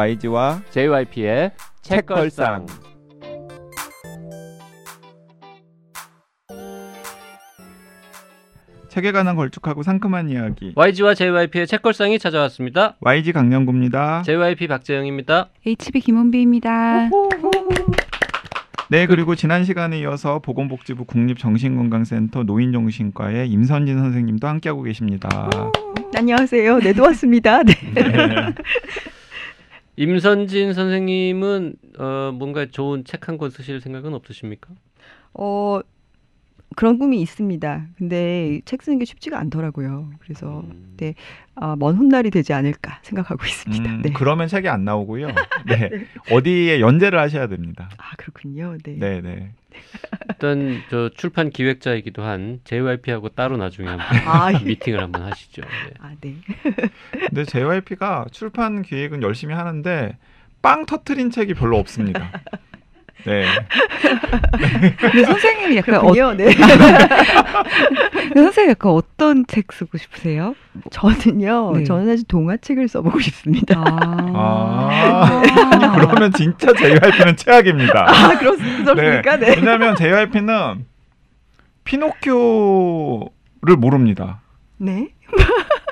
YG와 JYP의 책걸상. 책에 관한 걸쭉하고 상큼한 이야기. YG와 JYP의 책걸상이 찾아왔습니다. YG 강량구입니다. JYP 박재영입니다. HB 김원비입니다. 네, 그리고 지난 시간에 이어서 보건복지부 국립정신건강센터 노인정신과의 임선진 선생님도 함께하고 계십니다. 안녕하세요. 네, 도 왔습니다. 네. 네. 임선진 선생님은 어, 뭔가 좋은 책 한 권 쓰실 생각은 없으십니까? 어, 그런 꿈이 있습니다. 근데 책 쓰는 게 쉽지가 않더라고요. 그래서 음. 네. 아, 먼 훗날이 되지 않을까 생각하고 있습니다. 음, 네. 그러면 책이 안 나오고요. 네. 어디에 연재를 하셔야 됩니다. 아, 그렇군요. 네. 네, 네. 일단 저 출판 기획자이기도 한 JYP하고 따로 나중에 한번 아, 예. 미팅을 한번 하시죠. 네. 아, 네. 근데 JYP가 출판 기획은 열심히 하는데 빵 터트린 책이 별로 없습니다. 네. 근데 선생님이 약간 어, 그렇군요. 네. 선생님 약간 어떤 책 쓰고 싶으세요? 저는요. 네. 저는 사실 동화책을 써보고 싶습니다. 아. 아니, 그러면 진짜 JYP는 최악입니다. 아, 그렇습니까? 네. 왜냐하면 JYP는 피노키오를 모릅니다. 네.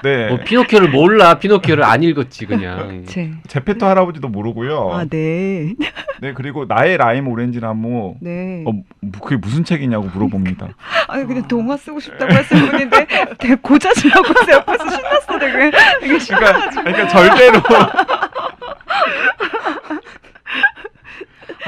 네. 뭐 피노키오를 몰라. 피노키오를 안 읽었지 그냥. 제 제페토 할아버지도 모르고요. 아, 네. 네 그리고 나의 라임 오렌지 나무 네. 어, 뭐 그게 무슨 책이냐고 물어봅니다. 아니 그냥 동화 쓰고 싶다고 하신 분인데 되게 고자질하고 있어요. 옆에서 신났어 되게 되게. 그러니까, 그러니까 절대로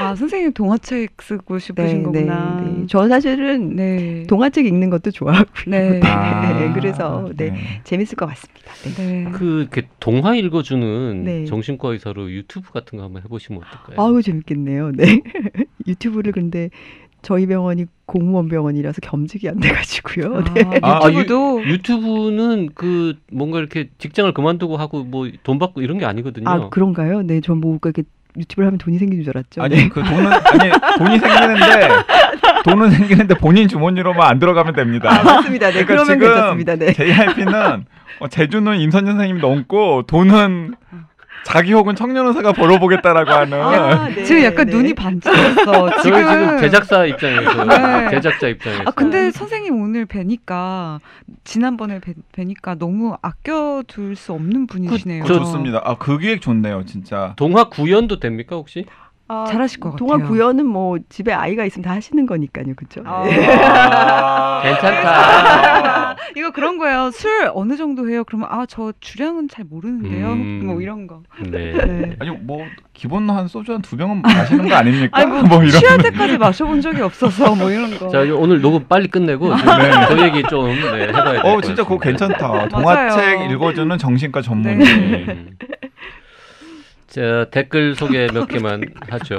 아 선생님 동화책 쓰고 싶으신 네, 거구나. 네, 네. 저 사실은 네. 동화책 읽는 것도 좋아하고요. 네. 네, 그래서 네, 네. 재밌을 것 같습니다. 네. 네. 그 이렇게 동화 읽어주는 네. 정신과 의사로 유튜브 같은 거 한번 해보시면 어떨까요? 아우 재밌겠네요. 네. 유튜브를 근데 저희 병원이 공무원 병원이라서 겸직이 안 돼가지고요. 네. 아, 아, 유튜브도 유튜브는 그 뭔가 이렇게 직장을 그만두고 하고 뭐 돈 받고 이런 게 아니거든요. 아 그런가요? 네, 전뭐 이렇게 유튜브를 하면 돈이 생기는 줄 알았죠. 아니 네. 그 돈은 아니 돈이 생기는데 돈은 생기는데 본인 주머니로만 안 들어가면 됩니다. 아, 맞습니다. 네, 그러니까 그러면 괜찮습니다. 네. JYP는 어, 제주는 임선진 선생님이 넘고 돈은 자기 혹은 청년의사가 벌어보겠다라고 하는 아, 네, 지금 약간 네. 눈이 반짝였어. 저희 지금 지금 제작사 입장에서 네. 제작자 입장에서 아 근데 선생님 오늘 뵈니까 지난번에 뵈, 뵈니까 너무 아껴둘 수 없는 분이시네요. 저- 좋습니다. 아 그 기획 좋네요, 진짜. 동화 구연도 됩니까 혹시? 아, 잘하실 것 같아요. 동화 구연은 뭐 집에 아이가 있으면 다 하시는 거니까요, 그렇죠? 아. 아. 괜찮다. 이거 그런 거예요. 술 어느 정도 해요? 그러면 아 저 주량은 잘 모르는데요. 음. 뭐 이런 거. 네. 네. 아니 뭐 기본 한 소주 한 두 병은 마시는 거 아닙니까? 아니 뭐, 뭐 이런. 취할 때까지 마셔본 적이 없어서 뭐 이런 거. 자 오늘 녹음 빨리 끝내고 네. 그 얘기 좀 네, 해봐야 될것 어 진짜 그거. 괜찮다. 동화책 읽어주는 정신과 전문의. 음. 자 댓글 소개 몇 개만 하죠.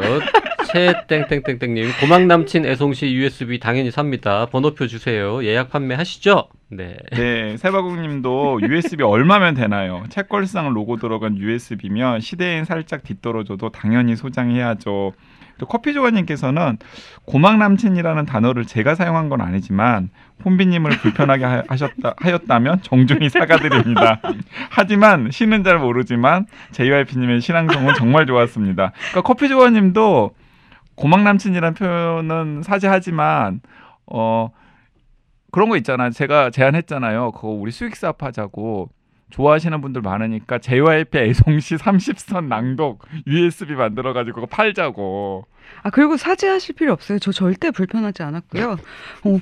채 땡땡땡땡님 고막 남친 애송시 USB 당연히 삽니다. 번호표 주세요. 예약 판매하시죠. 네. 네, 세바국님도 USB 얼마면 되나요? 책걸상 로고 들어간 USB면 시대엔 살짝 뒤떨어져도 당연히 소장해야죠. 그리고 커피조가님께서는 고막 남친이라는 단어를 제가 사용한 건 아니지만 폰비님을 불편하게 하- 하셨다 하였다면 정중히 사과드립니다. 하지만 시는 잘 모르지만 JYP님의 신앙성은 정말 좋았습니다. 그러니까 커피조가님도 고막 남친이라는 표현은 사죄하지만 어. 그런 거 있잖아. 제가 제안했잖아요. 그거 우리 수익사업 하자고. 좋아하시는 분들 많으니까 JYP 애송시 30선 낭독 USB 만들어 가지고 팔자고. 아 그리고 사죄하실 필요 없어요. 저 절대 불편하지 않았고요. 어,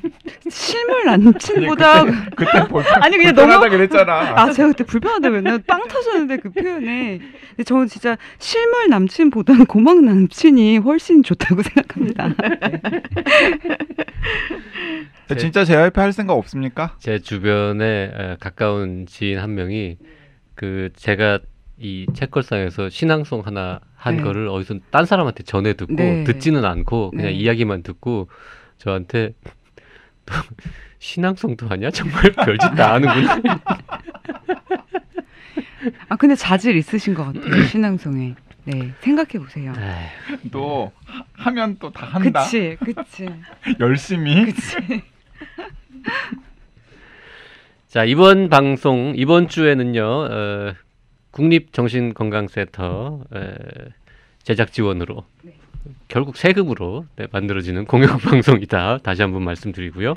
실물 남친보다 아니, 그때, 그때 볼편 아니, 그냥 불편하다 너무- 그랬잖아. 아 제가 그때 불편하다고 했나? 빵 터졌는데 그 표현에. 근데 저는 진짜 실물 남친보다는 고막 남친이 훨씬 좋다고 생각합니다. 네, 진짜 JYP 할 생각 없습니까? 제 주변에 에, 가까운 지인 한 명이 그 제가 이 책걸상에서 신앙송 하나 한 네. 거를 어디서 딴 사람한테 전해 듣고 네. 듣지는 않고 그냥 네. 이야기만 듣고 저한테 너 신앙송도 하냐? 정말 별짓 다 하는구나. 아 근데 자질 있으신 것 같아요. 신앙송에. 네 생각해 보세요. 에휴, 또 하- 하면 또 다 한다. 그치 그치 열심히. 그치. 자 이번 방송 이번 주에는요 어, 국립정신건강센터 에, 제작 지원으로 결국 세금으로 네, 만들어지는 공영 방송이다. 다시 한번 말씀드리고요.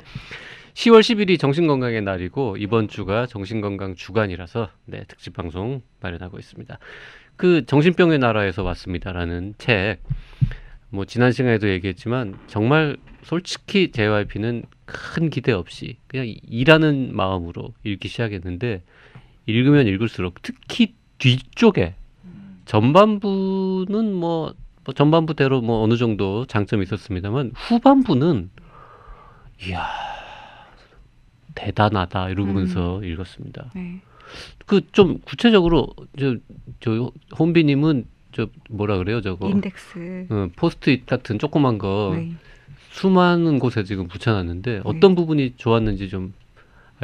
10월 10일이 정신건강의 날이고 이번 주가 정신건강 주간이라서 네, 특집 방송 마련하고 있습니다. 그 정신병의 나라에서 왔습니다라는 책. 뭐 지난 시간에도 얘기했지만 정말 솔직히 JYP는 큰 기대 없이 그냥 일하는 마음으로 읽기 시작했는데 읽으면 읽을수록 특히 뒤쪽에 전반부는 뭐, 뭐 전반부대로 뭐 어느 정도 장점이 있었습니다만 후반부는 이야 대단하다 이러면서 읽었습니다. 네. 그좀 구체적으로 저, 저 혼비님은 저 뭐라 그래요 저거 인덱스. 어, 포스트잇 같은 조그만 거 네. 수많은 곳에 지금 붙여놨는데 어떤 부분이 좋았는지 좀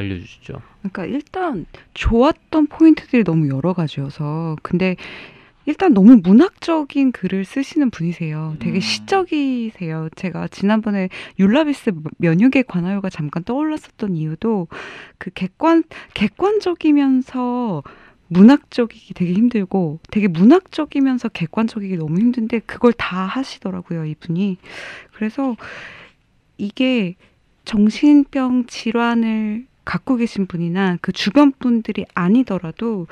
알려주시죠. 그러니까 일단 좋았던 포인트들이 너무 여러 가지여서 근데 일단 너무 문학적인 글을 쓰시는 분이세요. 되게 음. 시적이세요. 제가 지난번에 율라비스 면역에 관하여가 잠깐 떠올랐었던 이유도 그 객관 객관적이면서 문학적이기 되게 힘들고 되게 문학적이면서 객관적이기 너무 힘든데 그걸 다 하시더라고요, 이분이. 그래서 이게 정신병 질환을 갖고 계신 분이나 그 주변 분들이 아니더라도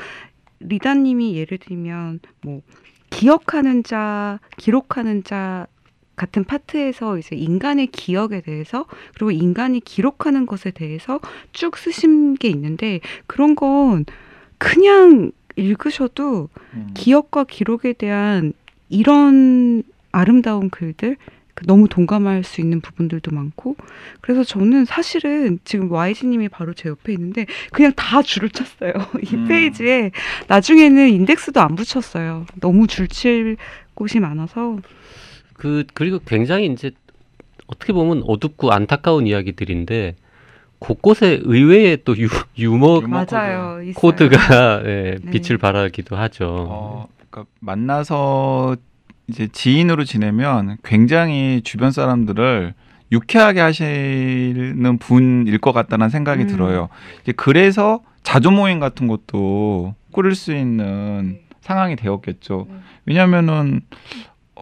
리다님이 예를 들면 뭐 기억하는 자, 기록하는 자 같은 파트에서 이제 인간의 기억에 대해서 그리고 인간이 기록하는 것에 대해서 쭉 쓰신 게 있는데 그런 건 그냥 읽으셔도 음. 기억과 기록에 대한 이런 아름다운 글들 그 너무 동감할 수 있는 부분들도 많고 그래서 저는 사실은 지금 YG님이 바로 제 옆에 있는데 그냥 다 줄을 쳤어요 이 음. 페이지에 나중에는 인덱스도 안 붙였어요 너무 줄칠 곳이 많아서 그 그리고 굉장히 이제 어떻게 보면 어둡고 안타까운 이야기들인데 곳곳에 의외의 또 유, 유머 유머 맞아요. 코드가 예, 네. 빛을 발하기도 하죠. 어, 그러니까 만나서 이제 지인으로 지내면 굉장히 주변 사람들을 유쾌하게 하시는 분일 것 같다는 생각이 음. 들어요. 이제 그래서 자조 모임 같은 것도 꾸릴 수 있는 상황이 되었겠죠. 음. 왜냐면은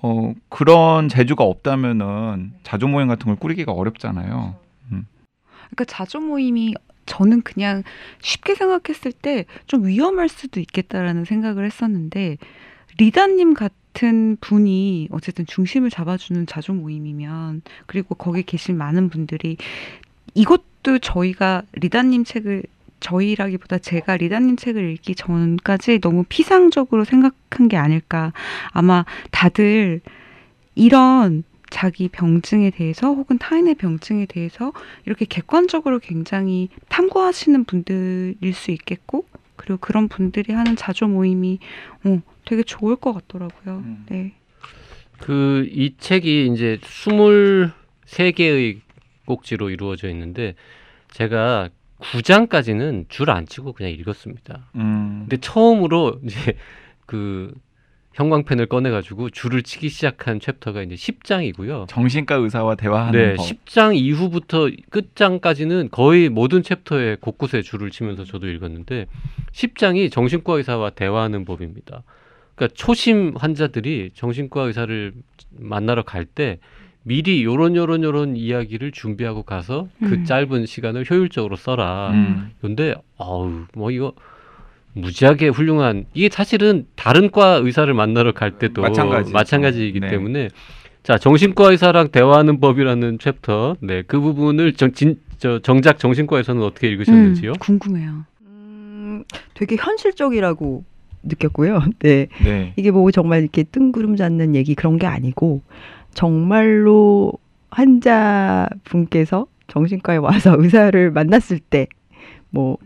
어 그런 재주가 없다면은 자조 모임 같은 걸 꾸리기가 어렵잖아요. 그러니까 자조 모임이 저는 그냥 쉽게 생각했을 때 좀 위험할 수도 있겠다라는 생각을 했었는데 리다님 같은 분이 어쨌든 중심을 잡아주는 자조 모임이면 그리고 거기 계신 많은 분들이 이것도 저희가 리다님 책을 저희라기보다 제가 리다님 책을 읽기 전까지 너무 피상적으로 생각한 게 아닐까. 아마 다들 이런 자기 병증에 대해서 혹은 타인의 병증에 대해서 이렇게 객관적으로 굉장히 탐구하시는 분들일 수 있겠고 그리고 그런 분들이 하는 자조 모임이 어, 되게 좋을 것 같더라고요. 음. 네. 그 이 책이 이제 23개의 꼭지로 이루어져 있는데 제가 9장까지는 줄 안 치고 그냥 읽었습니다. 음. 근데 처음으로 이제 그 형광펜을 꺼내 가지고 줄을 치기 시작한 챕터가 이제 10장이고요. 정신과 의사와 대화하는 네, 법. 10장 이후부터 끝장까지는 거의 모든 챕터에 곳곳에 줄을 치면서 저도 읽었는데 10장이 정신과 의사와 대화하는 법입니다. 그러니까 초심 환자들이 정신과 의사를 만나러 갈 때 미리 요런 요런 요런 이야기를 준비하고 가서 그 음. 짧은 시간을 효율적으로 써라. 음. 근데 아우 뭐 이거 무지하게 훌륭한 이게 사실은 다른 과 의사를 만나러 갈 때도 마찬가지죠. 마찬가지이기 네. 때문에 자 정신과 의사랑 대화하는 법이라는 챕터 네그 부분을 정, 진, 저, 정작 정신과에서는 어떻게 읽으셨는지요? 음, 궁금해요. 음, 되게 현실적이라고 느꼈고요. 네. 네. 이게 뭐 정말 이렇게 뜬구름 잡는 얘기 그런 게 아니고 정말로 환자분께서 정신과에 와서 의사를 만났을 때뭐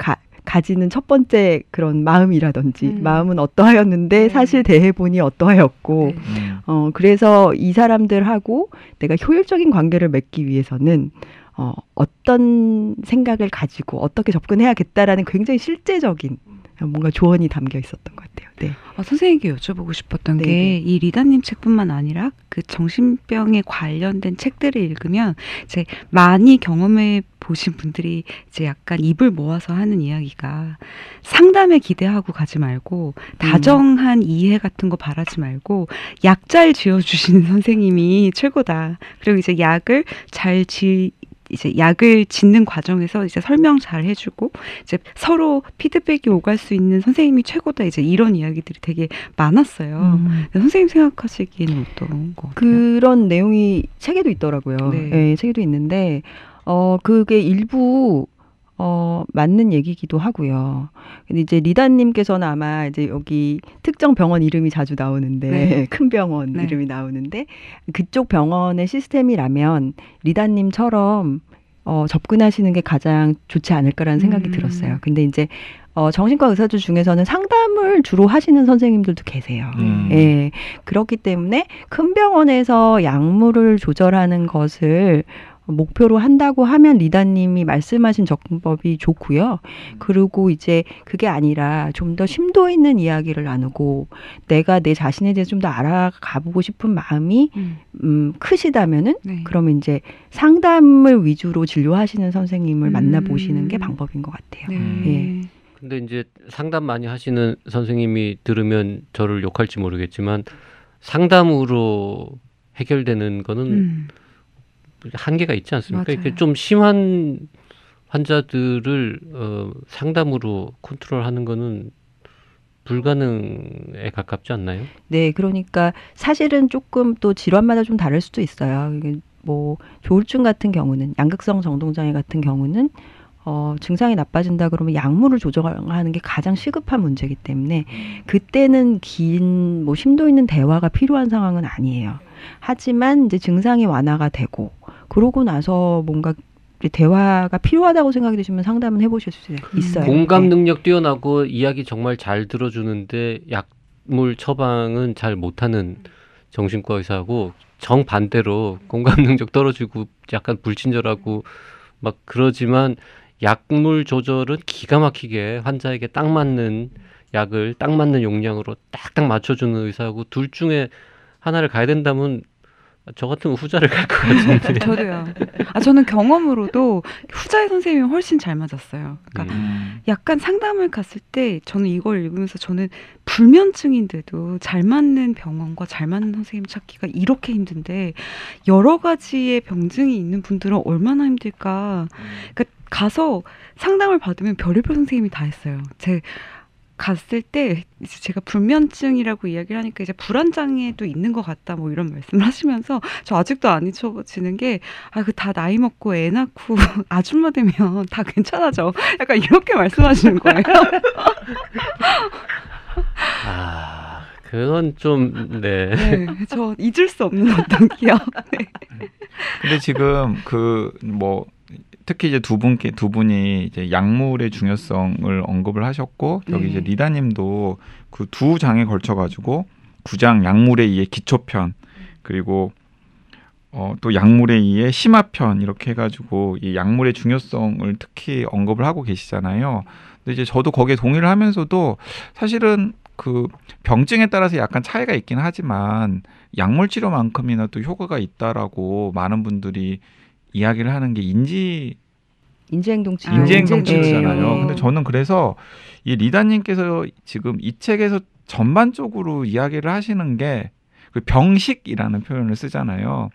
가지는 첫 번째 그런 마음이라든지 음. 마음은 어떠하였는데 네. 사실 대해보니 어떠하였고 네. 음. 어 그래서 이 사람들하고 내가 효율적인 관계를 맺기 위해서는 어 어떤 생각을 가지고 어떻게 접근해야겠다라는 굉장히 실제적인 뭔가 조언이 담겨 있었던 것 같아요. 네. 아, 선생님께 여쭤보고 싶었던 네, 게 네. 이 리다님 책뿐만 아니라 그 정신병에 관련된 책들을 읽으면 이제 많이 경험해 보신 분들이 이제 약간 입을 모아서 하는 이야기가 상담에 기대하고 가지 말고 다정한 이해 같은 거 바라지 말고 약 잘 지어 주시는 선생님이 최고다. 그리고 이제 약을 잘 지, 이제 약을 짓는 과정에서 이제 설명 잘 해주고 이제 서로 피드백이 오갈 수 있는 선생님이 최고다. 이제 이런 이야기들이 되게 많았어요. 음. 선생님 생각하시기에는 어떤 거 같아요? 그런 내용이 책에도 있더라고요. 네. 예, 책에도 있는데 어 그게 일부 어 맞는 얘기기도 하고요. 근데 이제 리다님께서는 아마 이제 여기 특정 병원 이름이 자주 나오는데 네. 큰 병원 네. 이름이 나오는데 그쪽 병원의 시스템이라면 리다님처럼 어 접근하시는 게 가장 좋지 않을까라는 생각이 음. 들었어요. 근데 이제 어 정신과 의사들 중에서는 상담을 주로 하시는 선생님들도 계세요. 음. 예. 그렇기 때문에 큰 병원에서 약물을 조절하는 것을 목표로 한다고 하면 리다님이 말씀하신 접근법이 좋고요. 그리고 이제 그게 아니라 좀 더 심도 있는 이야기를 나누고 내가 내 자신에 대해서 좀 더 알아가보고 싶은 마음이 음, 음, 크시다면은 네. 그러면 이제 상담을 위주로 진료하시는 선생님을 음. 만나보시는 게 방법인 것 같아요. 네. 예. 근데 이제 상담 많이 하시는 선생님이 들으면 저를 욕할지 모르겠지만 상담으로 해결되는 거는 음, 한계가 있지 않습니까? 이렇게 좀 심한 환자들을 어, 상담으로 컨트롤하는 거는 불가능에 가깝지 않나요? 네, 그러니까 사실은 조금 또 질환마다 좀 다를 수도 있어요. 뭐 조울증 같은 경우는 양극성 정동장애 같은 경우는 어, 증상이 나빠진다 그러면 약물을 조정하는 게 가장 시급한 문제이기 때문에 그때는 긴 뭐 심도 있는 대화가 필요한 상황은 아니에요. 하지만 이제 증상이 완화가 되고 그러고 나서 뭔가 대화가 필요하다고 생각이 드시면 상담은 해보실 수 있어요. 공감 네. 능력 뛰어나고 이야기 정말 잘 들어주는데 약물 처방은 잘 못하는 정신과 의사하고 정 반대로 공감 능력 떨어지고 약간 불친절하고 막 그러지만 약물 조절은 기가 막히게 환자에게 딱 맞는 약을 딱 맞는 용량으로 딱딱 맞춰주는 의사하고 둘 중에 하나를 가야 된다면 저 같은 후자를 갈 것 같은데. 저도요. 아 저는 경험으로도 후자의 선생님이 훨씬 잘 맞았어요. 그러니까 음. 약간 상담을 갔을 때 저는 이걸 읽으면서 저는 불면증인데도 잘 맞는 병원과 잘 맞는 선생님 찾기가 이렇게 힘든데 여러 가지의 병증이 있는 분들은 얼마나 힘들까. 그러니까 가서 상담을 받으면 별의별 선생님이 다 했어요. 제 갔을 때 이제 제가 불면증이라고 이야기를 하니까 이제 불안 장애도 있는 것 같다 뭐 이런 말씀을 하시면서 저 아직도 안 잊혀지는 게 아 그 다 나이 먹고 애 낳고 아줌마 되면 다 괜찮아져 약간 이렇게 말씀하시는 거예요. 아, 그건 좀 네. 네, 저 잊을 수 없는 어떤 기억. 네. 근데 지금 그뭐 특히 이제 두 분께 두 분이 이제 약물의 중요성을 언급을 하셨고 여기 네. 이제 리다님도 그 두 장에 걸쳐 가지고 구장 약물에 의해 기초편 그리고 어, 또 약물에 의해 심화편 이렇게 해가지고 이 약물의 중요성을 특히 언급을 하고 계시잖아요. 근데 이제 저도 거기에 동의를 하면서도 사실은 그 병증에 따라서 약간 차이가 있긴 하지만 약물 치료만큼이나 또 효과가 있다라고 많은 분들이 이야기를 하는 게 인지 인지행동 치료. 아, 인지행동 인지행동 치료잖아요. 치료. 근데 저는 그래서 이 리다님께서 지금 이 책에서 전반적으로 이야기를 하시는 게 그 병식이라는 표현을 쓰잖아요.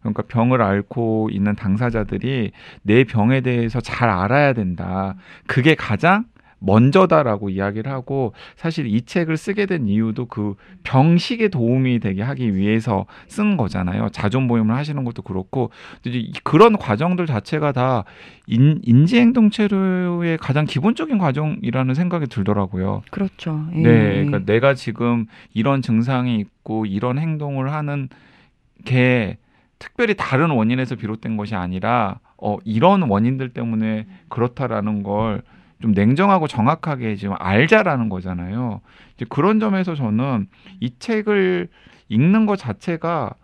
그러니까 병을 앓고 있는 당사자들이 내 병에 대해서 잘 알아야 된다. 그게 가장 먼저다라고 이야기를 하고 사실 이 책을 쓰게 된 이유도 그 병식에 도움이 되게 하기 위해서 쓴 거잖아요. 자존 보임을 하시는 것도 그렇고 그런 과정들 자체가 다 인, 인지행동 치료의 가장 기본적인 과정이라는 생각이 들더라고요. 그렇죠. 예. 네, 그러니까 내가 지금 이런 증상이 있고 이런 행동을 하는 게 특별히 다른 원인에서 비롯된 것이 아니라 어, 이런 원인들 때문에 그렇다라는 걸 좀 냉정하고 정확하게 지금 알자라는 거잖아요. 이제 그런 점에서 저는 이 책을 읽는 것 자체가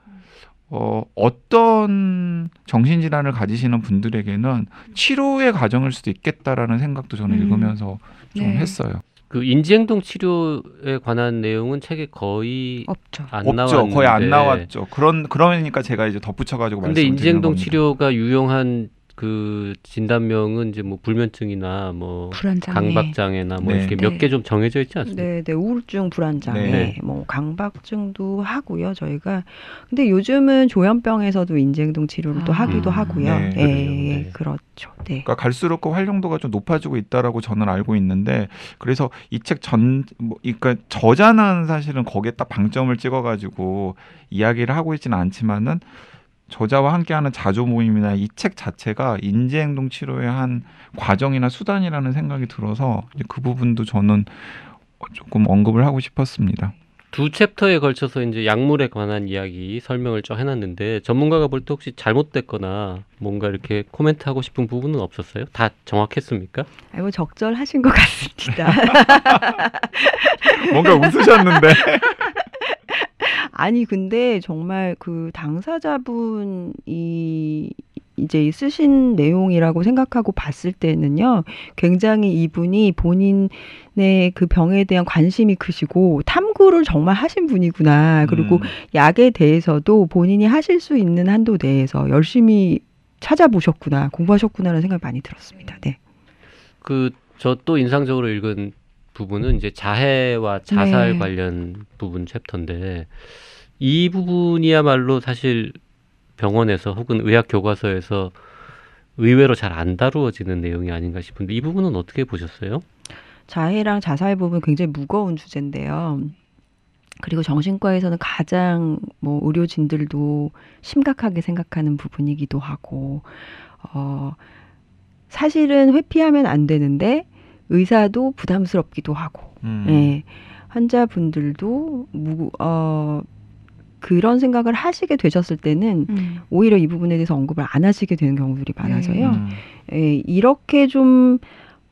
어, 어떤 정신질환을 가지시는 분들에게는 치료의 과정일 수도 있겠다라는 생각도 저는 음. 읽으면서 좀 네. 했어요. 그 인지행동 치료에 관한 내용은 책에 거의 없죠. 안 없죠. 나왔는데 거의 안 나왔죠. 그런 그러니까 제가 이제 덧붙여 가지고 근데 말씀드리는 인지행동 겁니다. 치료가 유용한 그 진단명은 이제 뭐 불면증이나 뭐 불안장애. 강박장애나 뭐 네. 이렇게 네. 몇개 좀 정해져 있지 않습니까? 네, 네, 우울증, 불안장애, 네. 뭐 강박증도 하고요, 저희가. 근데 요즘은 조현병에서도 인지행동 치료를 또 아. 하기도 음, 하고요. 네, 예, 예, 네. 그렇죠. 네. 그러니까 갈수록 그 활용도가 좀 높아지고 있다라고 저는 알고 있는데 그래서 이 책 전 뭐 그러니까 저자는 사실은 거기에 딱 방점을 찍어가지고 이야기를 하고 있지는 않지만은 저자와 함께하는 자조 모임이나 이 책 자체가 인지행동 치료의 한 과정이나 수단이라는 생각이 들어서 그 부분도 저는 조금 언급을 하고 싶었습니다. 두 챕터에 걸쳐서 이제 약물에 관한 이야기 설명을 좀 해놨는데 전문가가 볼 때 혹시 잘못됐거나 뭔가 이렇게 코멘트하고 싶은 부분은 없었어요? 다 정확했습니까? 아이고 적절하신 것 같습니다. 뭔가 웃으셨는데 아니 근데 정말 그 당사자분이 이제 쓰신 내용이라고 생각하고 봤을 때는요, 굉장히 이분이 본인의 그 병에 대한 관심이 크시고 탐구를 정말 하신 분이구나. 그리고 음, 약에 대해서도 본인이 하실 수 있는 한도 내에서 열심히 찾아보셨구나, 공부하셨구나라는 생각이 많이 들었습니다. 네. 그 저 또 인상적으로 읽은 부분은 이제 자해와 자살 네. 관련 부분 챕터인데 이 부분이야말로 사실 병원에서 혹은 의학 교과서에서 의외로 잘 안 다루어지는 내용이 아닌가 싶은데 이 부분은 어떻게 보셨어요? 자해랑 자살 부분 굉장히 무거운 주제인데요. 그리고 정신과에서는 가장 뭐 의료진들도 심각하게 생각하는 부분이기도 하고, 어, 사실은 회피하면 안 되는데 의사도 부담스럽기도 하고, 음. 예. 환자분들도 무, 어, 그런 생각을 하시게 되셨을 때는 음. 오히려 이 부분에 대해서 언급을 안 하시게 되는 경우들이 많아서요. 음. 예, 이렇게 좀,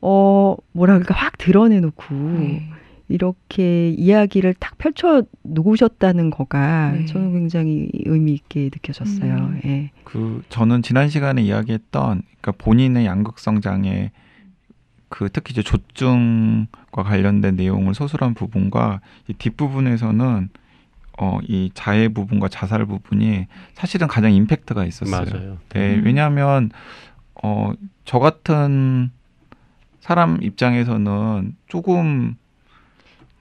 어, 뭐라 그럴까, 확 드러내놓고, 네. 이렇게 이야기를 딱 펼쳐 놓으셨다는 거가 네. 저는 굉장히 의미 있게 느껴졌어요. 음. 예. 그 저는 지난 시간에 이야기했던 그러니까 본인의 양극성 장애 그 특히 이제 조증과 관련된 내용을 소설한 부분과 이 뒷부분에서는 어 이 자해 부분과 자살 부분이 사실은 가장 임팩트가 있었어요. 맞아요. 네, 음. 왜냐하면 어 저 같은 사람 입장에서는 조금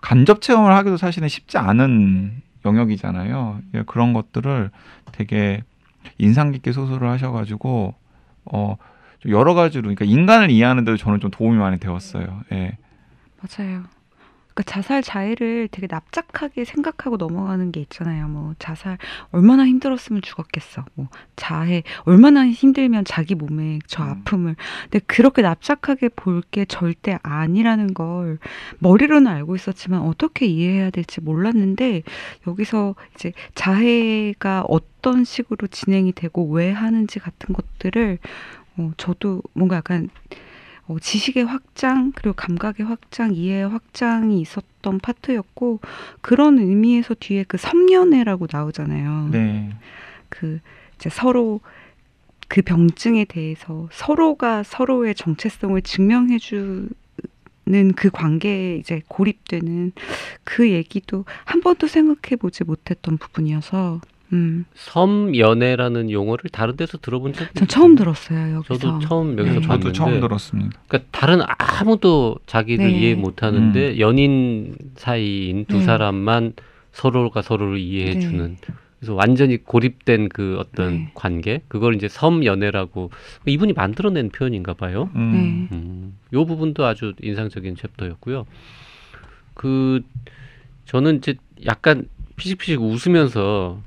간접 체험을 하기도 사실은 쉽지 않은 영역이잖아요. 예, 그런 것들을 되게 인상 깊게 소설을 하셔가지고 어좀 여러 가지로 그러니까 인간을 이해하는 데도 저는 좀 도움이 많이 되었어요. 예. 맞아요. 그러니까 자살 자해를 되게 납작하게 생각하고 넘어가는 게 있잖아요. 뭐 자살 얼마나 힘들었으면 죽었겠어. 뭐 자해 얼마나 힘들면 자기 몸에 저 음. 아픔을. 근데 그렇게 납작하게 볼 게 절대 아니라는 걸 머리로는 알고 있었지만 어떻게 이해해야 될지 몰랐는데 여기서 이제 자해가 어떤 식으로 진행이 되고 왜 하는지 같은 것들을 어, 저도 뭔가 약간 어, 지식의 확장 그리고 감각의 확장 이해의 확장이 있었던 파트였고 그런 의미에서 뒤에 그 섬연애라고 나오잖아요. 네. 그 이제 서로 그 병증에 대해서 서로가 서로의 정체성을 증명해 주 는 그 관계에 이제 고립되는 그 얘기도 한 번도 생각해 보지 못했던 부분이어서 음. 섬 연애라는 용어를 다른 데서 들어본 적이 전 처음 들었어요 여기서. 저도 처음 여기서 네. 저도 봤는데 처음 들었습니다. 그러니까 다른 아무도 자기를 네. 이해 못하는데 연인 사이인 두 네. 사람만 서로가 서로를 이해해 주는 그래서 완전히 고립된 그 어떤 네. 관계 그걸 이제 섬 연애라고 이분이 만들어낸 표현인가 봐요. 음. 네. 음, 요 부분도 아주 인상적인 챕터였고요. 그 저는 이제 약간 피식피식 웃으면서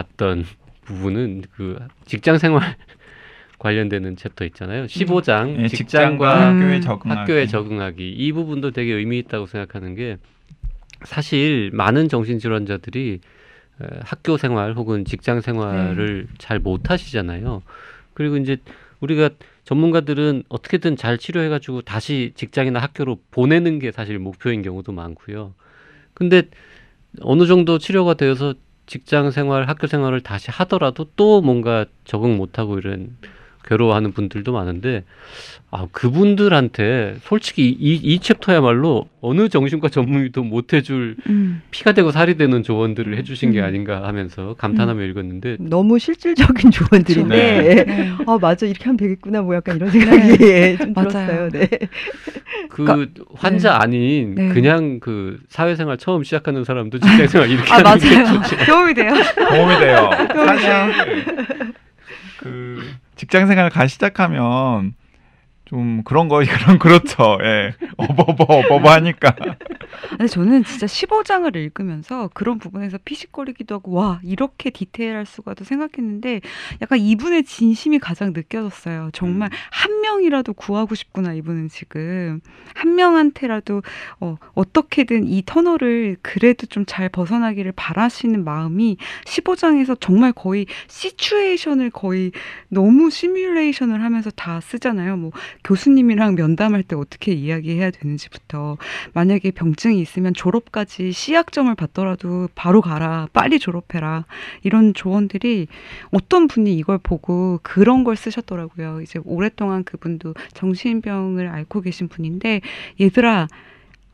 봤던 부분은 그 직장 생활 관련되는 챕터 있잖아요. 15장 예, 직장과 직장과 음. 학교에 적응하기. 학교에 적응하기 이 부분도 되게 의미 있다고 생각하는 게 사실 많은 정신질환자들이 에, 학교 생활 혹은 직장 생활을 잘 못하시잖아요. 그리고 이제 우리가 전문가들은 어떻게든 잘 치료해가지고 다시 직장이나 학교로 보내는 게 사실 목표인 경우도 많고요. 근데 어느 정도 치료가 되어서 직장 생활, 학교 생활을 다시 하더라도 또 뭔가 적응 못하고 이런 괴로워하는 분들도 많은데 아 그분들한테 솔직히 이, 이 챕터야말로 어느 정신과 전문의도 못 해줄 음. 피가 되고 살이 되는 조언들을 해주신 게 음. 아닌가 하면서 감탄하며 읽었는데 너무 실질적인 조언들인데 네. 아 맞아 이렇게 하면 되겠구나 뭐 약간 이런 생각이 예, 좀 맞아요. 들었어요. 네. 그 환자 네. 아닌 네. 그냥 그 사회생활 처음 시작하는 사람도 직장생활 이렇게 아 하는 게 맞아요. 좋지. 도움이 돼요. 도움이 돼요. 사실 그 직장 생활 가 시작하면 좀 그런 거 그런 그렇죠. 예. 어버버 어버버 하니까. 근데 저는 진짜 15장을 읽으면서 그런 부분에서 피식거리기도 하고 와 이렇게 디테일할 수가도 생각했는데 약간 이분의 진심이 가장 느껴졌어요. 정말 음. 한 명이라도 구하고 싶구나 이분은 지금 한 명한테라도 어, 어떻게든 이 터널을 그래도 좀 잘 벗어나기를 바라시는 마음이 15장에서 정말 거의 시츄에이션을 거의 너무 시뮬레이션을 하면서 다 쓰잖아요. 뭐 교수님이랑 면담할 때 어떻게 이야기해야 되는지부터 만약에 병증이 있으면 졸업까지 C학점을 받더라도 바로 가라. 빨리 졸업해라. 이런 조언들이 어떤 분이 이걸 보고 그런 걸 쓰셨더라고요. 이제 오랫동안 그분도 정신병을 앓고 계신 분인데 얘들아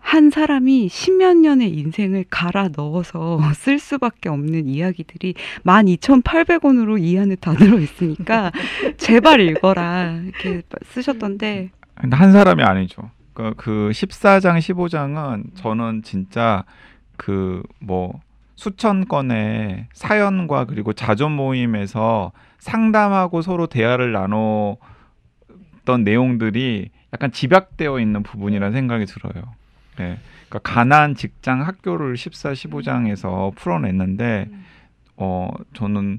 한 사람이 십몇 년의 인생을 갈아 넣어서 쓸 수밖에 없는 이야기들이 12,800원으로 이 안에 다 들어 있으니까 제발 읽어라 이렇게 쓰셨던데 근데 한 사람이 아니죠. 그, 그 14장, 15장은 저는 진짜 그 뭐 수천 건의 사연과 그리고 자존 모임에서 상담하고 서로 대화를 나눴던 내용들이 약간 집약되어 있는 부분이라는 생각이 들어요. 예. 그러니까 가난 직장 학교를 14, 15장에서 풀어냈는데 어 저는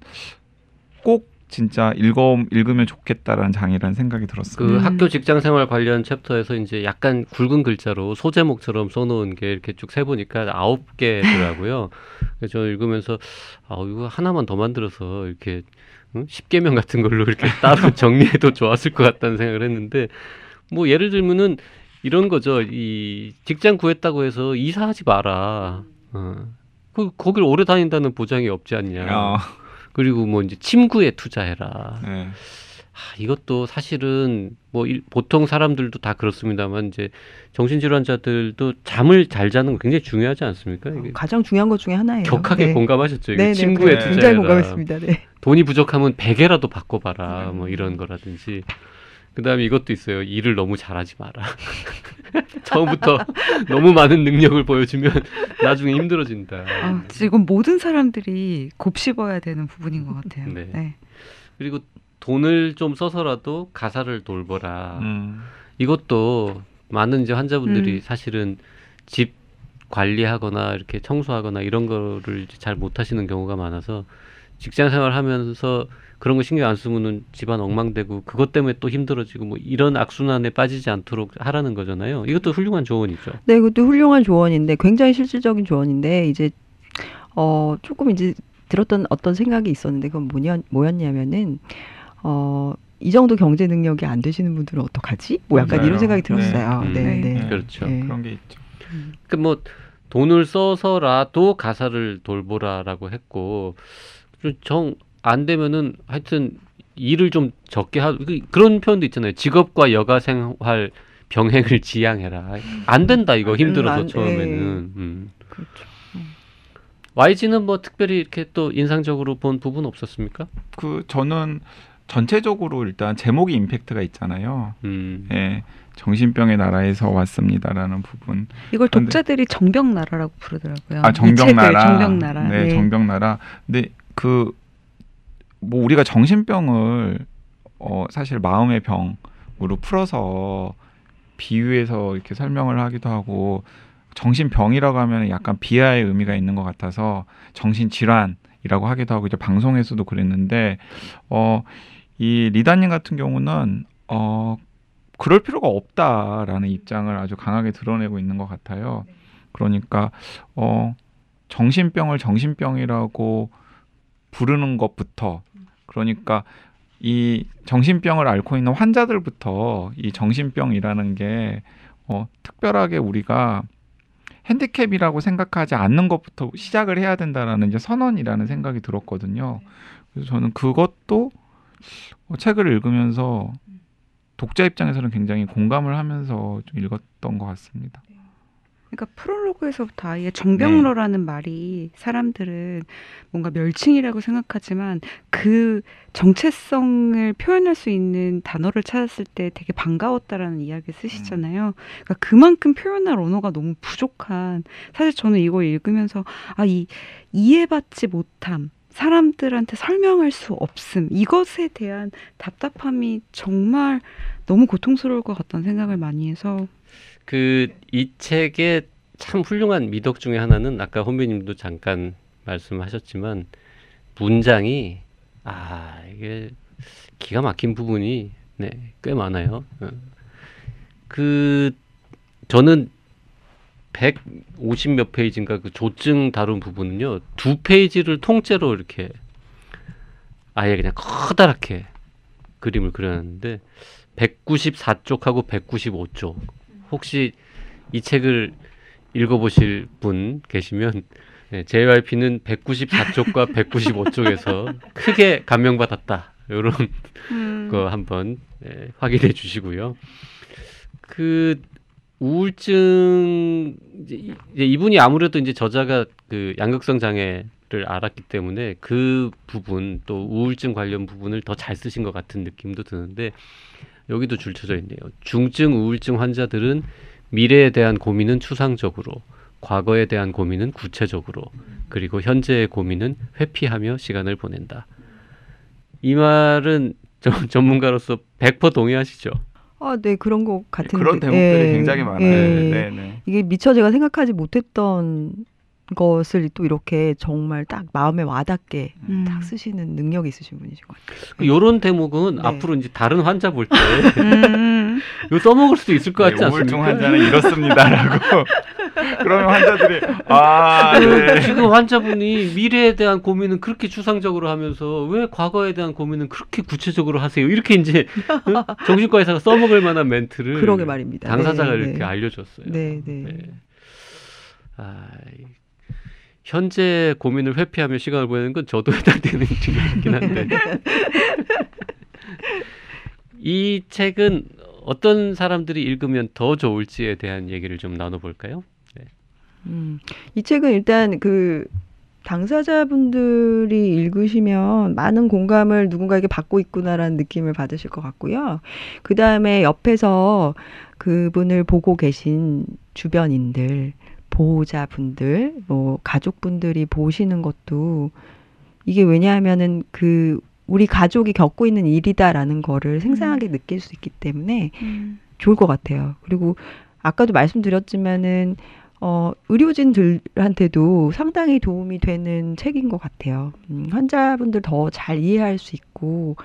꼭 진짜 읽어 읽으면 좋겠다라는 장이라는 생각이 들었어요. 그 음. 학교 직장 생활 관련 챕터에서 이제 약간 굵은 글자로 소제목처럼 써놓은 게 이렇게 쭉 세 보니까 아홉 개더라고요. 그래서 저는 읽으면서 아 이거 하나만 더 만들어서 이렇게 응? 10개명 같은 걸로 이렇게 따로 정리해도 좋았을 것 같다는 생각을 했는데 뭐 예를 들면은 이런 거죠. 이 직장 구했다고 해서 이사하지 마라. 어. 그 거길 오래 다닌다는 보장이 없지 않냐. 어, 그리고 뭐 이제 침구에 투자해라. 네. 아, 이것도 사실은 뭐 일- 보통 사람들도 다 그렇습니다만 이제 정신질환자들도 잠을 잘 자는 거 굉장히 중요하지 않습니까? 이게 가장 중요한 것 중에 하나예요. 격하게 네. 공감하셨죠. 네, 네, 침구에 네. 투자해라. 굉장히 공감했습니다. 네. 돈이 부족하면 베개라도 바꿔봐라. 뭐 이런 거라든지. 그다음에 이것도 있어요. 일을 너무 잘하지 마라. 처음부터 너무 많은 능력을 보여주면 나중에 힘들어진다. 아, 이건 모든 사람들이 곱씹어야 되는 부분인 것 같아요. 네. 네. 그리고 돈을 좀 써서라도 가사를 돌보라. 음. 이것도 많은 이제 환자분들이 음. 사실은 집 관리하거나 이렇게 청소하거나 이런 거를 잘 못하시는 경우가 많아서 직장 생활 하면서 그런 거 신경 안 쓰면은 집안 엉망되고 그것 때문에 또 힘들어지고 뭐 이런 악순환에 빠지지 않도록 하라는 거잖아요. 이것도 훌륭한 조언이죠. 네, 그것도 훌륭한 조언인데 굉장히 실질적인 조언인데 이제 어 조금 이제 들었던 어떤 생각이 있었는데 그건 뭐냐 뭐였냐면은 어 이 정도 경제 능력이 안 되시는 분들은 어떡하지? 뭐 약간 맞아요. 이런 생각이 네. 들었어요. 음. 네, 네. 네. 그렇죠. 네. 그런 게 있죠. 그뭐 돈을 써서라도 가사를 돌보라라고 했고 정 안 되면은 하여튼 일을 좀 적게 하 그- 그런 표현도 있잖아요. 직업과 여가 생활 병행을 지향해라. 안 된다 이거 힘들어서 안- 처음에는. 네. 음. 그렇죠. YG는 뭐 특별히 이렇게 또 인상적으로 본 부분 없었습니까? 그 저는 전체적으로 일단 제목이 임팩트가 있잖아요. 음. 예. 정신병의 나라에서 왔습니다라는 부분. 이걸 독자들이 정병나라라고 부르더라고요. 아이 정병나라. 정병나라. 네, 정병나라. 근데 그 뭐 우리가 정신병을 어 사실 마음의 병으로 풀어서 비유해서 이렇게 설명을 하기도 하고 정신병이라고 하면 약간 비하의 의미가 있는 것 같아서 정신질환이라고 하기도 하고 이제 방송에서도 그랬는데 어 이 리다님 같은 경우는 어 그럴 필요가 없다라는 입장을 아주 강하게 드러내고 있는 것 같아요. 그러니까 어 정신병을 정신병이라고 부르는 것부터 그러니까 이 정신병을 앓고 있는 환자들부터 이 정신병이라는 게 어, 특별하게 우리가 핸디캡이라고 생각하지 않는 것부터 시작을 해야 된다라는 이제 선언이라는 생각이 들었거든요. 그래서 저는 그것도 어, 책을 읽으면서 독자 입장에서는 굉장히 공감을 하면서 좀 읽었던 것 같습니다. 그러니까 프롤로그에서부터 아예 정병러라는 네. 말이 사람들은 뭔가 멸칭이라고 생각하지만 그 정체성을 표현할 수 있는 단어를 찾았을 때 되게 반가웠다라는 이야기 쓰시잖아요. 그러니까 그만큼 표현할 언어가 너무 부족한 사실 저는 이거 읽으면서 아 이 이해받지 못함 사람들한테 설명할 수 없음 이것에 대한 답답함이 정말 너무 고통스러울 것 같다는 생각을 많이 해서 그 이 책의 참 훌륭한 미덕 중에 하나는 아까 혼비님도 잠깐 말씀하셨지만 문장이 아 이게 기가 막힌 부분이 네, 꽤 많아요. 어. 그 저는 150 몇 페이지인가 그 조증 다룬 부분은요 두 페이지를 통째로 이렇게 아예 그냥 커다랗게 그림을 그려놨는데 194쪽하고 195쪽 혹시 이 책을 읽어보실 분 계시면 네, JYP는 194쪽과 195쪽에서 크게 감명받았다. 이런 음. 거 한번 네, 확인해 주시고요. 그 우울증 이제 이- 이분이 아무래도 이제 저자가 그 양극성 장애를 알았기 때문에 그 부분 또 우울증 관련 부분을 더 잘 쓰신 것 같은 느낌도 드는데 여기도 줄쳐져 있네요. 중증 우울증 환자들은 미래에 대한 고민은 추상적으로, 과거에 대한 고민은 구체적으로, 그리고 현재의 고민은 회피하며 시간을 보낸다. 이 말은 전- 전문가로서 100% 동의하시죠? 아, 네 그런 것 같은데. 그런 대목들이 예, 굉장히 많아요. 예. 네, 네. 이게 미처 제가 생각하지 못했던 것을 또 이렇게 정말 딱 마음에 와닿게 음. 딱 쓰시는 능력이 있으신 분이신 것 같아요. 이런 대목은 네. 앞으로 이제 다른 환자 볼때 음. 이거 써먹을 수도 있을 것 같지 네, 않습니까? 우울증 환자는 이렇습니다라고. 그러면 환자들이 아, 그 네. 지금 환자분이 미래에 대한 고민은 그렇게 추상적으로 하면서 왜 과거에 대한 고민은 그렇게 구체적으로 하세요? 이렇게 이제 어? 정신과 의사가 써먹을 만한 멘트를 그러게 말입니다. 당사자가 네, 이렇게 네. 알려줬어요. 네, 네. 아, 이- 현재 고민을 회피하며 시간을 보내는 건 저도 해당되는 중이긴 한데 이 책은 어떤 사람들이 읽으면 더 좋을지에 대한 얘기를 좀 나눠볼까요? 음, 이 책은 일단 그 당사자분들이 읽으시면 많은 공감을 누군가에게 받고 있구나라는 느낌을 받으실 것 같고요. 그 다음에 옆에서 그분을 보고 계신 주변인들, 보호자분들, 뭐 가족분들이 보시는 것도 이게 왜냐하면은 그 우리 가족이 겪고 있는 일이다라는 거를 생생하게 느낄 수 있기 때문에 음. 좋을 것 같아요. 그리고 아까도 말씀드렸지만은 어, 의료진들한테도 상당히 도움이 되는 책인 것 같아요. 음, 환자분들 더 잘 이해할 수 있고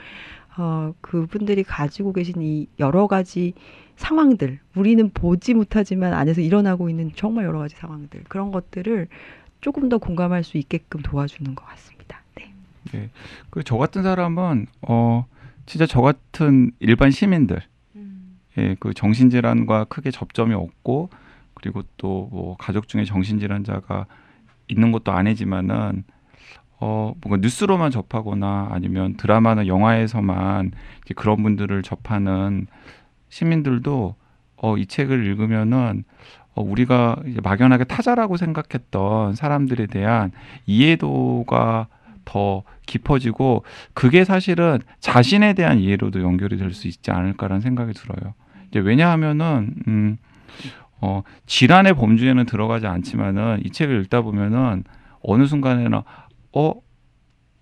어, 그분들이 가지고 계신 이 여러 가지 상황들, 우리는 보지 못하지만 안에서 일어나고 있는 정말 여러 가지 상황들 그런 것들을 조금 더 공감할 수 있게끔 도와주는 것 같습니다. 네. 그저 같은 사람은 어 진짜 저 같은 일반 시민들 예, 그 정신질환과 크게 접점이 없고 그리고 또 뭐 가족 중에 정신질환자가 있는 것도 아니지만은 어 뭔가 뉴스로만 접하거나 아니면 드라마나 영화에서만 그런 분들을 접하는 시민들도 어 이 책을 읽으면은 어 우리가 막연하게 타자라고 생각했던 사람들에 대한 이해도가 더 깊어지고 그게 사실은 자신에 대한 이해로도 연결이 될 수 있지 않을까라는 생각이 들어요. 이제 왜냐하면은 음, 어, 질환의 범주에는 들어가지 않지만은 이 책을 읽다 보면은 어느 순간에는 어,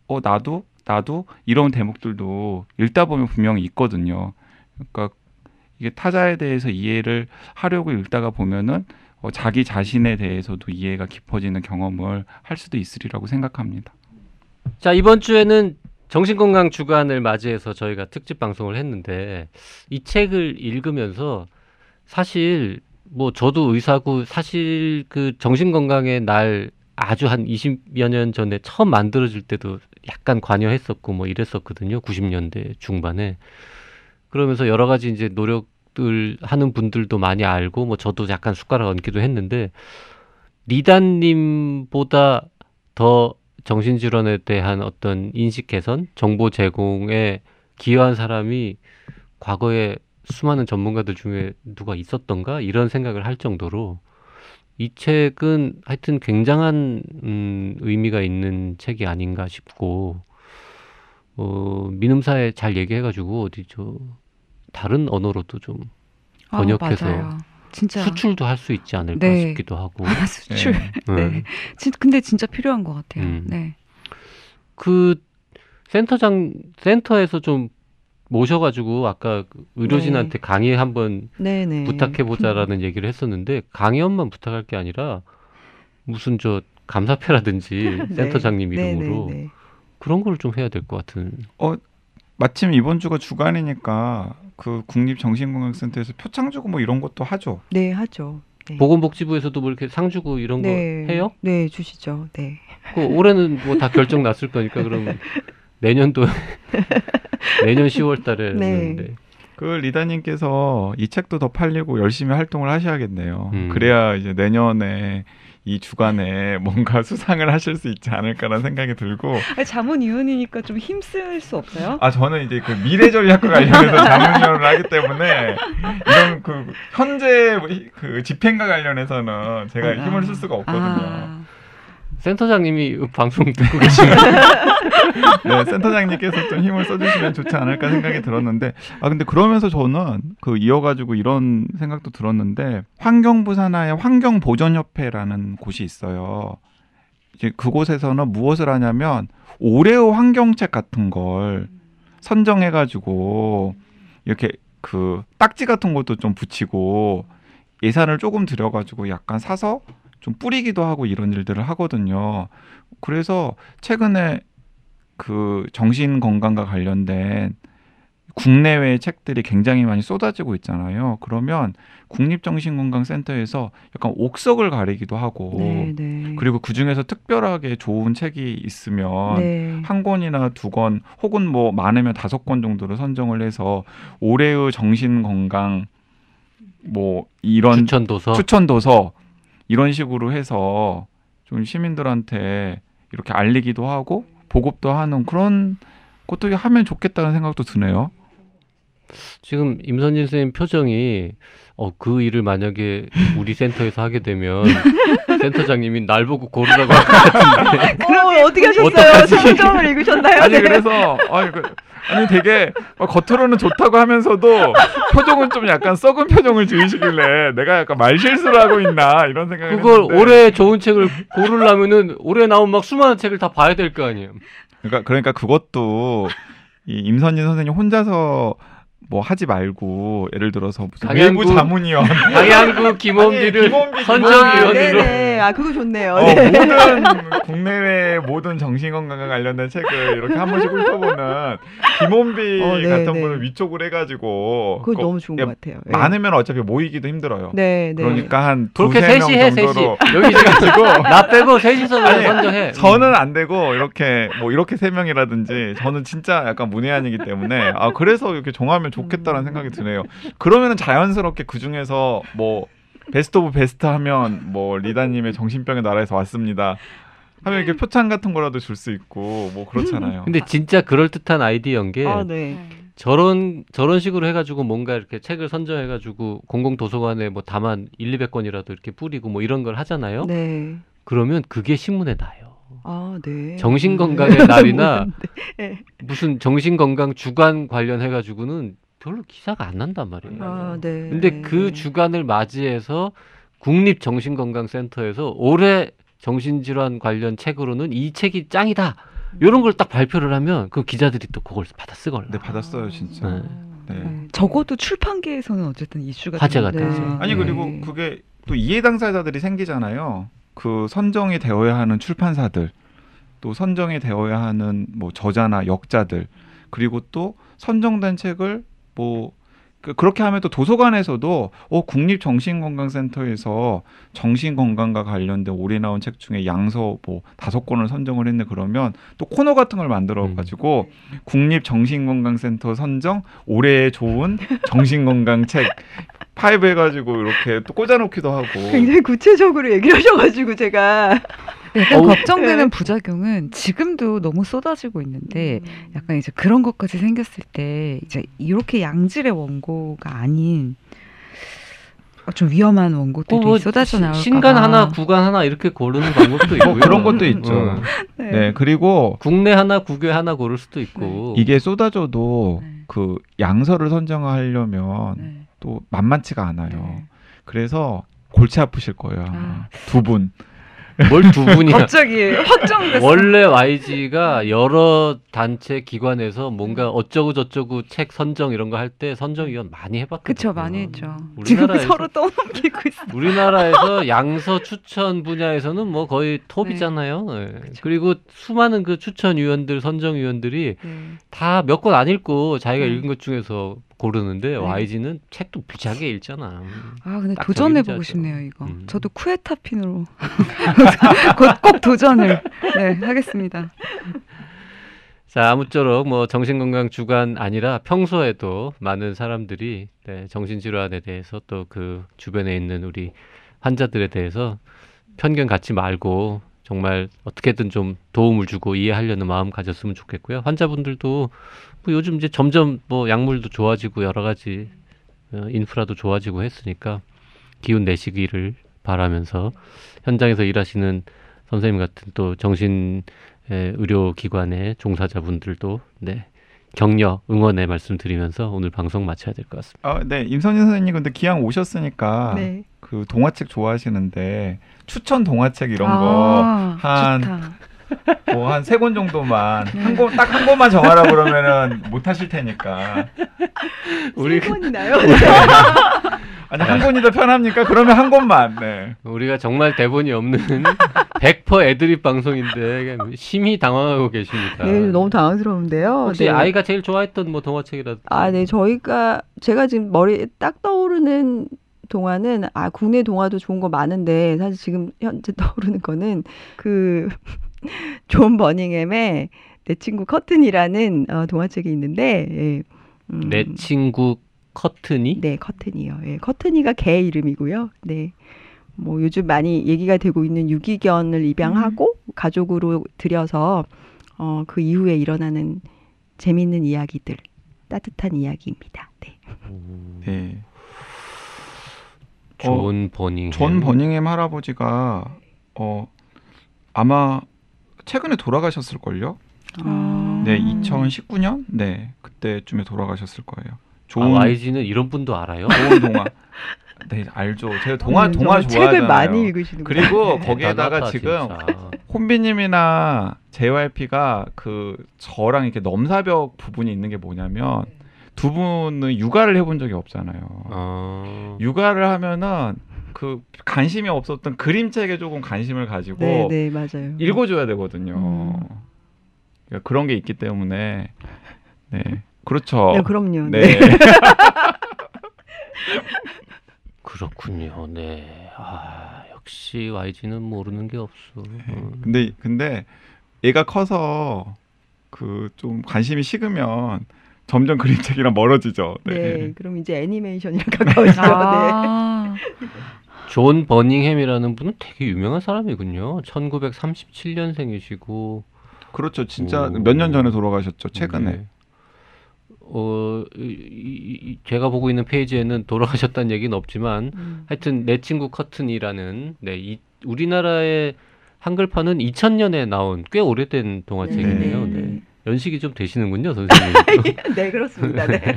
어 나도 나도 이런 대목들도 읽다 보면 분명히 있거든요. 그러니까 이게 타자에 대해서 이해를 하려고 읽다가 보면은 어, 자기 자신에 대해서도 이해가 깊어지는 경험을 할 수도 있으리라고 생각합니다. 자 이번 주에는 정신건강 주간을 맞이해서 저희가 특집 방송을 했는데 이 책을 읽으면서 사실 뭐 저도 의사고 사실 그 정신건강의 날 아주 한 20여 년 전에 처음 만들어질 때도 약간 관여했었고 뭐 이랬었거든요. 90년대 중반에. 그러면서 여러 가지 이제 노력들 하는 분들도 많이 알고 뭐 저도 약간 숟가락 얹기도 했는데 리단님보다 더 정신질환에 대한 어떤 인식 개선, 정보 제공에 기여한 사람이 과거에 수많은 전문가들 중에 누가 있었던가 이런 생각을 할 정도로 이 책은 하여튼 굉장한 음, 의미가 있는 책이 아닌가 싶고 어, 민음사에 잘 얘기해가지고 어디 저 다른 언어로도 좀 아, 번역해서 맞아요. 진짜 수출도 할 수 있지 않을까 네. 싶기도 하고. 아, 수출. 네. 네. 네. 진, 근데 진짜 필요한 것 같아요. 음. 네. 그 센터장 센터에서 좀 모셔가지고 아까 그 의료진한테 강의 한번 네네. 부탁해 보자라는 얘기를 했었는데 강의원만 부탁할 게 아니라 무슨 저 감사패라든지 네. 센터장님 이름으로 네네네. 그런 걸 좀 해야 될 것 같은. 마침 이번 주가 주간이니까 그 국립정신건강센터에서 표창 주고 뭐 이런 것도 하죠. 네 하죠. 네. 보건복지부에서도 뭐 이렇게 상 주고 이런 네. 거 해요? 네 주시죠. 네. 그 올해는 뭐 다 결정 났을 거니까 그러면 내년도 내년 10월달에 네. 그 리다님께서 이 책도 더 팔리고 열심히 활동을 하셔야겠네요. 음. 그래야 이제 내년에 이 주간에 뭔가 수상을 하실 수 있지 않을까라는 생각이 들고 자문위원이니까 좀 힘쓸 수 없어요? 아 저는 이제 그 미래 전략과 관련해서 자문위원을 하기 때문에 이런 그 현재 그 집행과 관련해서는 제가 아. 힘을 쓸 수가 없거든요. 아, 센터장님이 방송 듣고 계시면 네, 센터장님께서 좀 힘을 써주시면 좋지 않을까 생각이 들었는데, 아 근데 그러면서 저는 그 이어가지고 이런 생각도 들었는데, 환경부 산하의 환경보전협회라는 곳이 있어요. 이제 그곳에서는 무엇을 하냐면 올해의 환경책 같은 걸 선정해가지고 이렇게 그 딱지 같은 것도 좀 붙이고 예산을 조금 들여가지고 약간 사서 좀 뿌리기도 하고 이런 일들을 하거든요. 그래서 최근에 그 정신 건강과 관련된 국내외의 책들이 굉장히 많이 쏟아지고 있잖아요. 그러면 국립정신건강센터에서 약간 옥석을 가리기도 하고 네네. 그리고 그 중에서 특별하게 좋은 책이 있으면 네. 한 권이나 두 권 혹은 뭐 많으면 다섯 권 정도를 선정을 해서 올해의 정신 건강 뭐 이런 추천 도서 추천 도서 이런 식으로 해서 좀 시민들한테 이렇게 알리기도 하고 보급도 하는 그런 것도 하면 좋겠다는 생각도 드네요. 지금 임선진 선생님 표정이 어, 그 일을 만약에 우리 센터에서 하게 되면 센터장님이 날 보고 고르라고 할 것 같은데 어, 어떻게 하셨어요? 소점을 읽으셨나요? 아니 네. 그래서 아니, 그, 아니 되게 막 겉으로는 좋다고 하면서도 표정은 좀 약간 썩은 표정을 지으시길래 내가 약간 말 실수를 하고 있나 이런 생각을 그걸 했는데 올해 좋은 책을 고르려면은 올해 나온 막 수많은 책을 다 봐야 될 거 아니에요. 그러니까 그러니까 그것도 이 임선진 선생님 혼자서 뭐 하지 말고 예를 들어서 무슨 강양구- 외부 자문위원 강양구 김원비를 김원비, 아, 선정위원으로 네네. 아, 그거 좋네요. 어, 네. 모든 국내외 모든 정신건강과 관련된 책을 이렇게 한 번씩 훑어보는 김원비 어, 네, 같은 네. 분을 위촉을 해가지고 그거 그- 너무 좋은 예, 것 같아요. 네. 많으면 어차피 모이기도 힘들어요. 네, 네. 그러니까 한 그렇게 두세 명 셋이 해 셋이 정도로 여기 지금 나 빼고 셋이서 아니, 선정해. 저는 안 되고 이렇게 뭐 이렇게 세 명이라든지 저는 진짜 약간 문외한이기 때문에 아 그래서 이렇게 정하면 좋겠다는 생각이 드네요. 그러면은 자연스럽게 그 중에서 뭐 best of best 하면 뭐 리다님의 정신병의 나라에서 왔습니다. 하면 이렇게 표창 같은 거라도 줄 수 있고 뭐 그렇잖아요. 근데 진짜 그럴 듯한 아이디어인 게 아, 네. 저런 저런 식으로 해가지고 뭔가 이렇게 책을 선정해가지고 공공 도서관에 뭐 다만 1, 200권이라도 이렇게 뿌리고 뭐 이런 걸 하잖아요. 네. 그러면 그게 신문에 나요. 아, 네. 정신건강의 날이나 모르는데. 네. 무슨 정신건강 주간 관련해가지고는 별로 기사가 안 난단 말이에요. 아, 네. 근데 그 주간을 맞이해서 국립정신건강센터에서 올해 정신질환 관련 책으로는 이 책이 짱이다. 이런 걸 딱 발표를 하면 그 기자들이 또 그걸 받아 쓰걸라. 네 받았어요 진짜. 네. 네. 네. 적어도 출판계에서는 어쨌든 이슈가 화제가. 되죠. 아니 그리고 네. 그게 또 이해 당사자들이 생기잖아요. 그 선정이 되어야 하는 출판사들, 또 선정이 되어야 하는 뭐 저자나 역자들, 그리고 또 선정된 책을 뭐 그- 그렇게 하면 또 도서관에서도 어 국립정신건강센터에서 정신건강과 관련된 올해 나온 책 중에 양서 뭐 다섯 권을 선정을 했네 그러면 또 코너 같은 걸 만들어 가지고 국립정신건강센터 선정 올해의 좋은 정신건강 책 five 해가지고 이렇게 또 꽂아놓기도 하고. 굉장히 구체적으로 얘기를 하셔가지고 제가 약간 어우, 걱정되는 네. 부작용은 지금도 너무 쏟아지고 있는데 음. 약간 이제 그런 것까지 생겼을 때 이제 이렇게 양질의 원고가 아닌 어, 좀 위험한 원고들이 뭐 쏟아져 나올까 신간 하나, 구간 하나 이렇게 고르는 방법도 있고요. 뭐 그런 것도 있죠. 어. 네, 그리고 국내 하나, 국외 하나 고를 수도 있고. 이게 쏟아져도 네. 그 양서를 선정하려면 네. 또 만만치가 않아요. 네. 그래서 골치 아프실 거예요. 아마. 아. 두 분. 뭘 두 분이나. 갑자기 확정됐어. 원래 YG가 여러 단체 기관에서 뭔가 어쩌고 저쩌고 책 선정 이런 거 할 때 선정위원 많이 해봤거든요. 그쵸 많이 했죠. 지금 우리나라에서 서로 떠넘기고 있어. 우리나라에서 양서 추천 분야에서는 뭐 거의 톱이잖아요. 예. 그리고 수많은 그 추천위원들, 선정위원들이 네. 다몇 권 안 읽고 자기가 네. 읽은 것 중에서 고르는데 네. YG는 책도 무지하게 읽잖아. 아 근데 딱 도전해 보고 정해져야죠. 싶네요 이거. 음. 저도 쿠에타핀으로 곧 꼭 도전을 네 하겠습니다. 자, 아무쪼록 뭐 정신건강 주간 아니라 평소에도 많은 사람들이 네, 정신질환에 대해서 또 그 주변에 있는 우리 환자들에 대해서 편견 갖지 말고 정말 어떻게든 좀 도움을 주고 이해하려는 마음 가졌으면 좋겠고요. 환자분들도 뭐 요즘 이제 점점 뭐 약물도 좋아지고 여러 가지 어, 인프라도 좋아지고 했으니까 기운 내시기를 바라면서 현장에서 일하시는 선생님 같은 또 정신 에, 의료 기관의 종사자분들도 네 격려 응원의 말씀 드리면서 오늘 방송 마쳐야 될 것 같습니다. 아, 네, 임선진 선생님 근데 기왕 오셨으니까 네. 그 동화책 좋아하시는데 추천 동화책 이런 아, 한- 좋다. 거 뭐한 세 권 정도만 네. 한권딱한 권만 정하라 그러면은 못 하실 테니까 우리 세 권이나요? 아니 한 권이 더 편합니까? 그러면 한 권만 네. 우리가 정말 대본이 없는 100% 애드립 방송인데 심히 당황하고 계십니다. 네, 너무 당황스러운데요. 혹시 네. 아이가 제일 좋아했던 뭐 동화책이라든지 아, 네, 저희가 제가 지금 머리에 딱 떠오르는 동화는 아 국내 동화도 좋은 거 많은데 사실 지금 현재 떠오르는 거는 그 존 버닝햄의 내 친구 커트니라는 어, 동화책이 있는데 예. 음, 내 친구 커트니 네 커트니요. 예, 커트니가 개 이름이고요. 네. 뭐 요즘 많이 얘기가 되고 있는 유기견을 입양하고 가족으로 들여서 어, 그 이후에 일어나는 재밌는 이야기들, 따뜻한 이야기입니다. 네. 음, 네. 존 버닝 존 버닝햄 할아버지가 어 아마 최근에 돌아가셨을 걸요. 아. 네, 2019년 네 그때쯤에 돌아가셨을 거예요. 아, 좋은 YG는 이런 분도 알아요? 좋은 동화. 네 알죠. 제가 동화 음, 동화 정말 좋아하잖아요. 책을 많이 읽으시는 그리고 거기에다가 대단하다, 지금 진짜. 혼비님이나 JYP가 그 저랑 이렇게 넘사벽 부분이 있는 게 뭐냐면 두 분은 육아를 해본 적이 없잖아요. 어, 육아를 하면은 그 관심이 없었던 그림책에 조금 관심을 가지고 네, 네, 맞아요. 읽어줘야 되거든요. 음. 그러니까 그런 게 있기 때문에 네 그렇죠. 네, 그럼요. 네. 그렇군요. 네. 아, 역시 YG는 모르는 게 없어. 음. 근데 근데 얘가 커서 그 좀 관심이 식으면 점점 그림책이랑 멀어지죠. 네. 네. 그럼 이제 애니메이션이랑 가까워지죠. 네. 아, 존 버닝햄이라는 분은 되게 유명한 사람이군요. 1937년생이시고 그렇죠. 진짜 오. 몇년 전에 돌아가셨죠. 최근에. 네. 어, 이, 제가 보고 있는 페이지에는 돌아가셨다는 얘기는 없지만 음. 하여튼 내 친구 커트니라는 네, 이, 우리나라의 한글판은 2000년에 나온 꽤 오래된 동화책이네요. 네. 네. 연식이 좀 되시는군요, 선생님. 네, 그렇습니다. 네.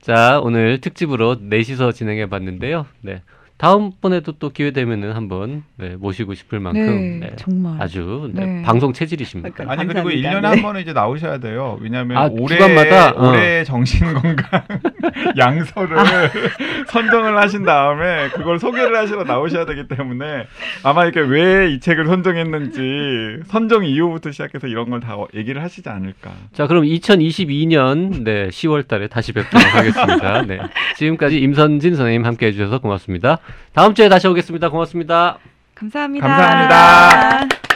자, 오늘 특집으로 넷이서 진행해 봤는데요. 네. 다음번에도 또 기회 되면은 한번 네, 모시고 싶을 만큼 네, 네, 정말. 아주 네, 네. 방송 체질이십니다. 그러니까 아니 그리고 감사합니다. 1년에 네. 한 번은 이제 나오셔야 돼요. 왜냐하면 아, 올해 주간마다? 어. 올해 정신 건강 양서를 선정을 하신 다음에 그걸 소개를 하시러 나오셔야 되기 때문에 아마 이렇게 왜 이 책을 선정했는지 선정 이후부터 시작해서 이런 걸 다 얘기를 하시지 않을까. 자, 그럼 2022년 네, 10월 달에 다시 뵙도록 하겠습니다. 네. 지금까지 임선진 선생님 함께 해 주셔서 고맙습니다. 다음 주에 다시 오겠습니다. 고맙습니다. 감사합니다. 감사합니다.